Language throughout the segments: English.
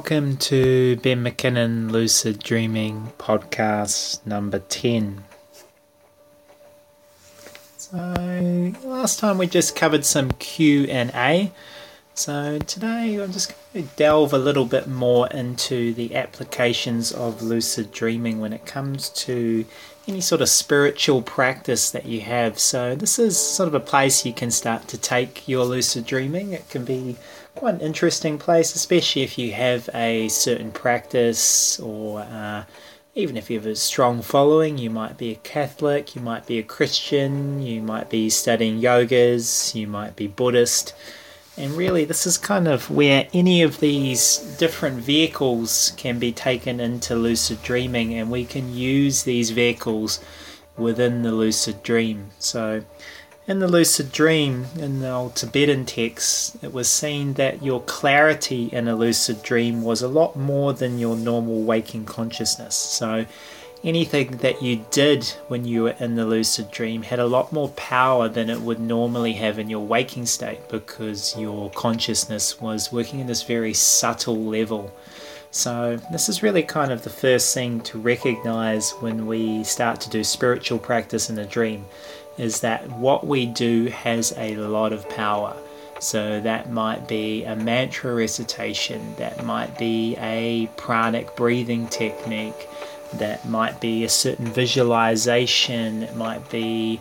welcome to Ben Mackinnon Lucid Dreaming podcast number 10. So last time we just covered some Q&A. So today I'm just going to delve a little bit more into the applications of lucid dreaming when it comes to any sort of spiritual practice that you have. So, this is sort of a place you can start to take your lucid dreaming. It can be quite an interesting place, especially if you have a certain practice or uh, even if you have a strong following. You might be a Catholic, you might be a Christian, you might be studying yogas, you might be Buddhist. And really, this is kind of where any of these different vehicles can be taken into lucid dreaming, and we can use these vehicles within the lucid dream. So, in the lucid dream, in the old Tibetan texts, it was seen that your clarity in a lucid dream was a lot more than your normal waking consciousness. So, anything that you did when you were in the lucid dream had a lot more power than it would normally have in your waking state because your consciousness was working in this very subtle level. So, this is really kind of the first thing to recognize when we start to do spiritual practice in a dream is that what we do has a lot of power. So, that might be a mantra recitation, that might be a pranic breathing technique that might be a certain visualization, it might be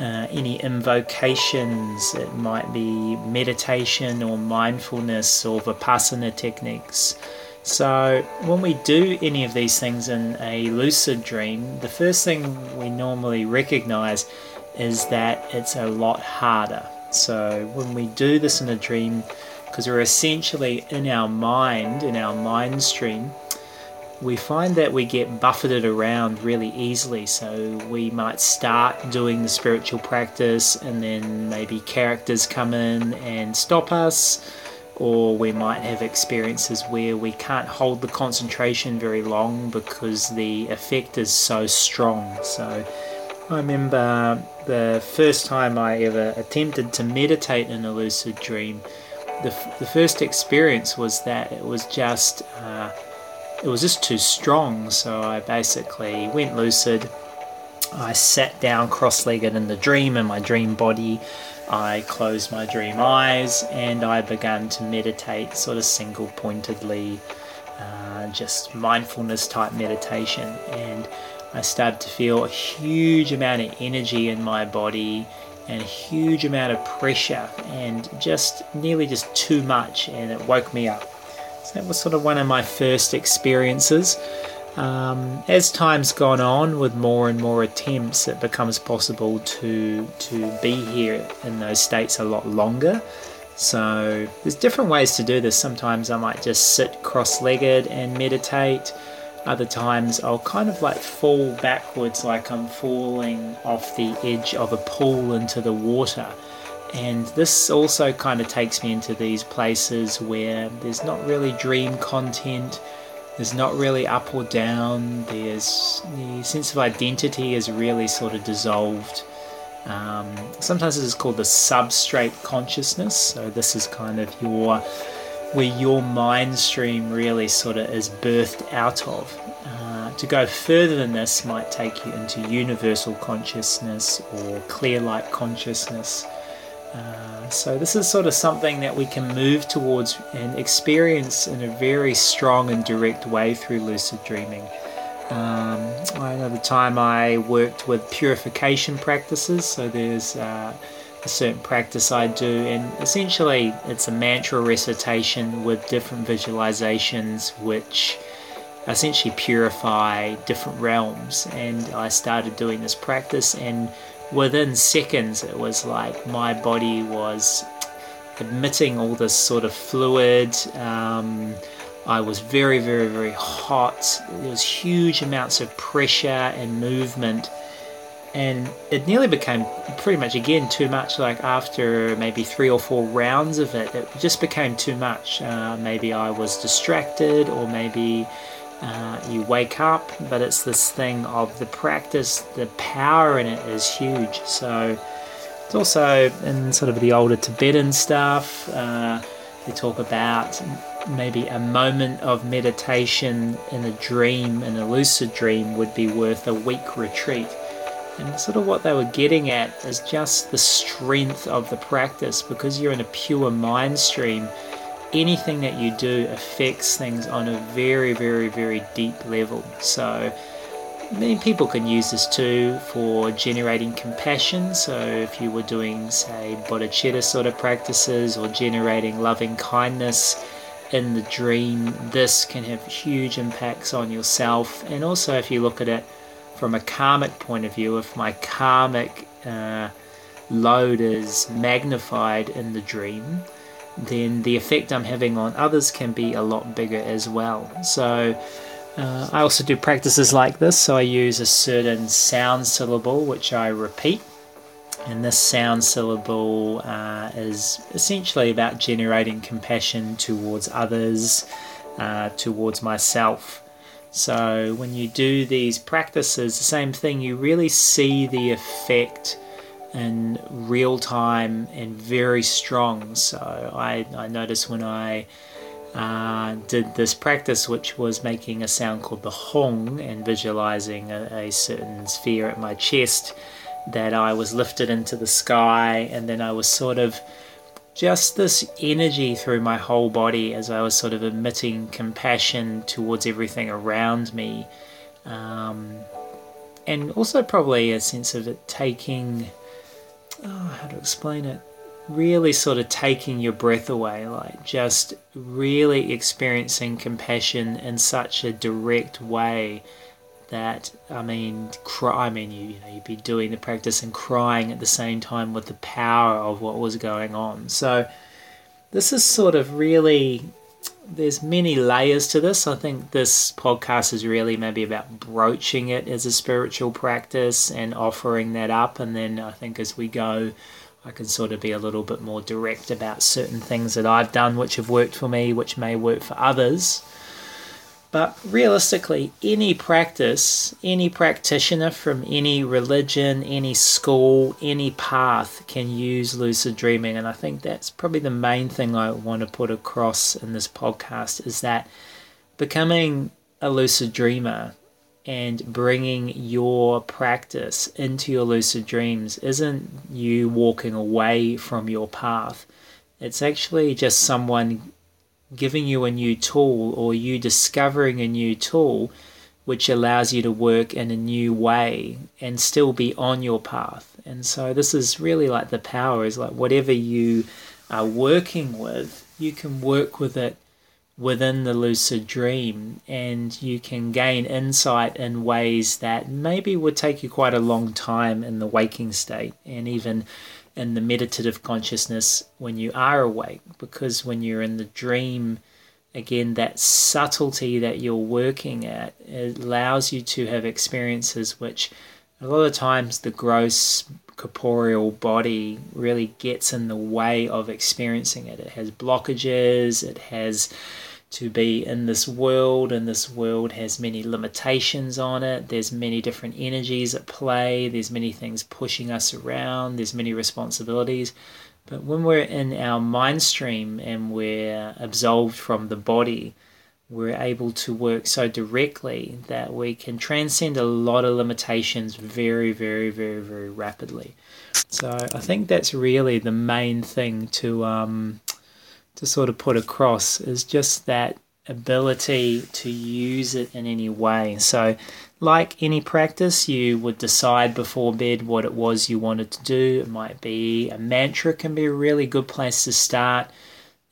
uh, any invocations, it might be meditation or mindfulness or vipassana techniques. So, when we do any of these things in a lucid dream, the first thing we normally recognize is that it's a lot harder. So, when we do this in a dream, because we're essentially in our mind, in our mind stream, we find that we get buffeted around really easily. So we might start doing the spiritual practice, and then maybe characters come in and stop us, or we might have experiences where we can't hold the concentration very long because the effect is so strong. So I remember the first time I ever attempted to meditate in a lucid dream. The, the first experience was that it was just uh, it was just too strong. So I basically went lucid. I sat down cross legged in the dream, in my dream body. I closed my dream eyes and I began to meditate sort of single pointedly, uh, just mindfulness type meditation. And I started to feel a huge amount of energy in my body and a huge amount of pressure and just nearly just too much. And it woke me up. So that was sort of one of my first experiences. Um, as time's gone on, with more and more attempts, it becomes possible to to be here in those states a lot longer. So there's different ways to do this. Sometimes I might just sit cross-legged and meditate. Other times I'll kind of like fall backwards, like I'm falling off the edge of a pool into the water and this also kind of takes me into these places where there's not really dream content, there's not really up or down, there's the sense of identity is really sort of dissolved. Um, sometimes this is called the substrate consciousness, so this is kind of your where your mind stream really sort of is birthed out of. Uh, to go further than this might take you into universal consciousness or clear light consciousness. Uh, so this is sort of something that we can move towards and experience in a very strong and direct way through lucid dreaming. Um, I know the time I worked with purification practices, so there's uh, a certain practice I do, and essentially it's a mantra recitation with different visualizations which essentially purify different realms. And I started doing this practice, and within seconds, it was like my body was emitting all this sort of fluid. Um, I was very, very, very hot. There was huge amounts of pressure and movement, and it nearly became pretty much again too much. Like after maybe three or four rounds of it, it just became too much. Uh, maybe I was distracted, or maybe uh, you wake up, but it's this thing of the practice, the power in it is huge. So it's also in sort of the older Tibetan stuff, uh, they talk about maybe a moment of meditation in a dream, in a lucid dream, would be worth a week retreat. And sort of what they were getting at is just the strength of the practice because you're in a pure mind stream. Anything that you do affects things on a very, very, very deep level. So, many people can use this too for generating compassion. So, if you were doing, say, bodhicitta sort of practices or generating loving kindness in the dream, this can have huge impacts on yourself. And also, if you look at it from a karmic point of view, if my karmic uh, load is magnified in the dream, then the effect I'm having on others can be a lot bigger as well. So, uh, I also do practices like this. So, I use a certain sound syllable which I repeat, and this sound syllable uh, is essentially about generating compassion towards others, uh, towards myself. So when you do these practices, the same thing, you really see the effect in real time and very strong. So I, I noticed when I uh, did this practice, which was making a sound called the Hong and visualizing a, a certain sphere at my chest, that I was lifted into the sky and then I was sort of just this energy through my whole body as I was sort of emitting compassion towards everything around me. Um, and also, probably a sense of it taking, oh, how to explain it, really sort of taking your breath away, like just really experiencing compassion in such a direct way that I mean, cry. I mean, you, you know, you'd be doing the practice and crying at the same time with the power of what was going on. So this is sort of really. There's many layers to this. I think this podcast is really maybe about broaching it as a spiritual practice and offering that up. And then I think as we go, I can sort of be a little bit more direct about certain things that I've done which have worked for me, which may work for others. But realistically, any practice, any practitioner from any religion, any school, any path can use lucid dreaming. And I think that's probably the main thing I want to put across in this podcast is that becoming a lucid dreamer and bringing your practice into your lucid dreams isn't you walking away from your path. It's actually just someone giving you a new tool or you discovering a new tool which allows you to work in a new way and still be on your path. And so this is really like the power is like whatever you are working with, you can work with it within the lucid dream and you can gain insight in ways that maybe would take you quite a long time in the waking state and even in the meditative consciousness when you are awake because when you're in the dream again that subtlety that you're working at allows you to have experiences which a lot of times the gross corporeal body really gets in the way of experiencing it. It has blockages it has to be in this world and this world has many limitations on it. There's many different energies at play. There's many things pushing us around. There's many responsibilities. But when we're in our mind stream and we're absolved from the body we're able to work so directly that we can transcend a lot of limitations very very very very rapidly. So i think that's really the main thing to um, to sort of put across is just that ability to use it in any way. So, like any practice, you would decide before bed what it was you wanted to do. It might be a mantra, can be a really good place to start.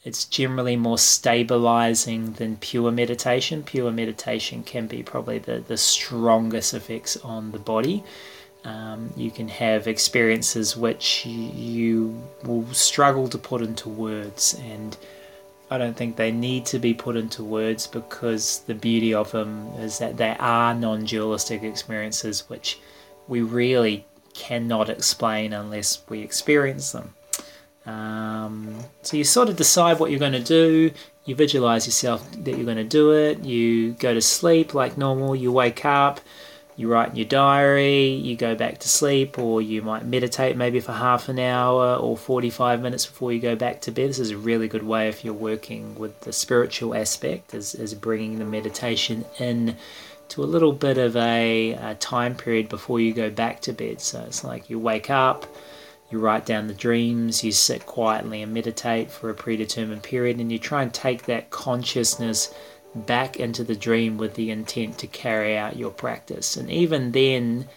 It's generally more stabilizing than pure meditation. Pure meditation can be probably the, the strongest effects on the body. Um, you can have experiences which you will struggle to put into words, and I don't think they need to be put into words because the beauty of them is that they are non dualistic experiences which we really cannot explain unless we experience them. Um, so you sort of decide what you're going to do, you visualize yourself that you're going to do it, you go to sleep like normal, you wake up you write in your diary, you go back to sleep, or you might meditate maybe for half an hour or 45 minutes before you go back to bed. This is a really good way if you're working with the spiritual aspect, is, is bringing the meditation in to a little bit of a, a time period before you go back to bed. So it's like you wake up, you write down the dreams, you sit quietly and meditate for a predetermined period, and you try and take that consciousness back into the dream with the intent to carry out your practice. And even then,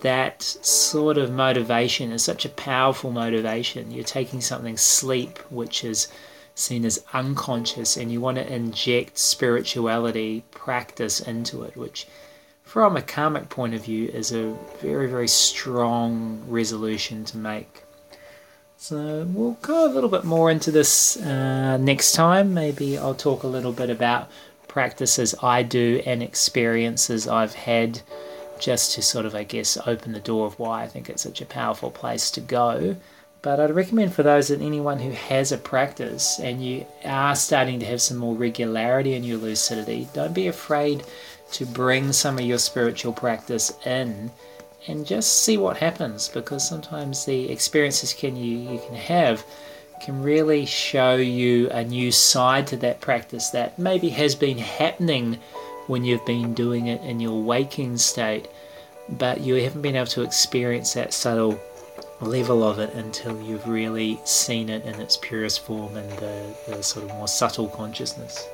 that sort of motivation is such a powerful motivation. You're taking something sleep, which is seen as unconscious, and you want to inject spirituality practice into it, which, from a karmic point of view, is a very, very strong resolution to make. So we'll go a little bit more into this uh, next time. Maybe I'll talk a little bit about practices I do and experiences I've had just to sort of, I guess, open the door of why I think it's such a powerful place to go. But I'd recommend for those that anyone who has a practice and you are starting to have some more regularity in your lucidity, don't be afraid to bring some of your spiritual practice in and just see what happens because sometimes the experiences can you, you can have can really show you a new side to that practice that maybe has been happening when you've been doing it in your waking state, but you haven't been able to experience that subtle level of it until you've really seen it in its purest form and the, the sort of more subtle consciousness.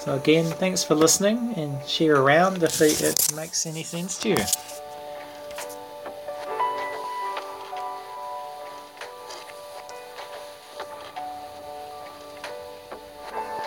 So, again, thanks for listening and share around if it makes any sense to you.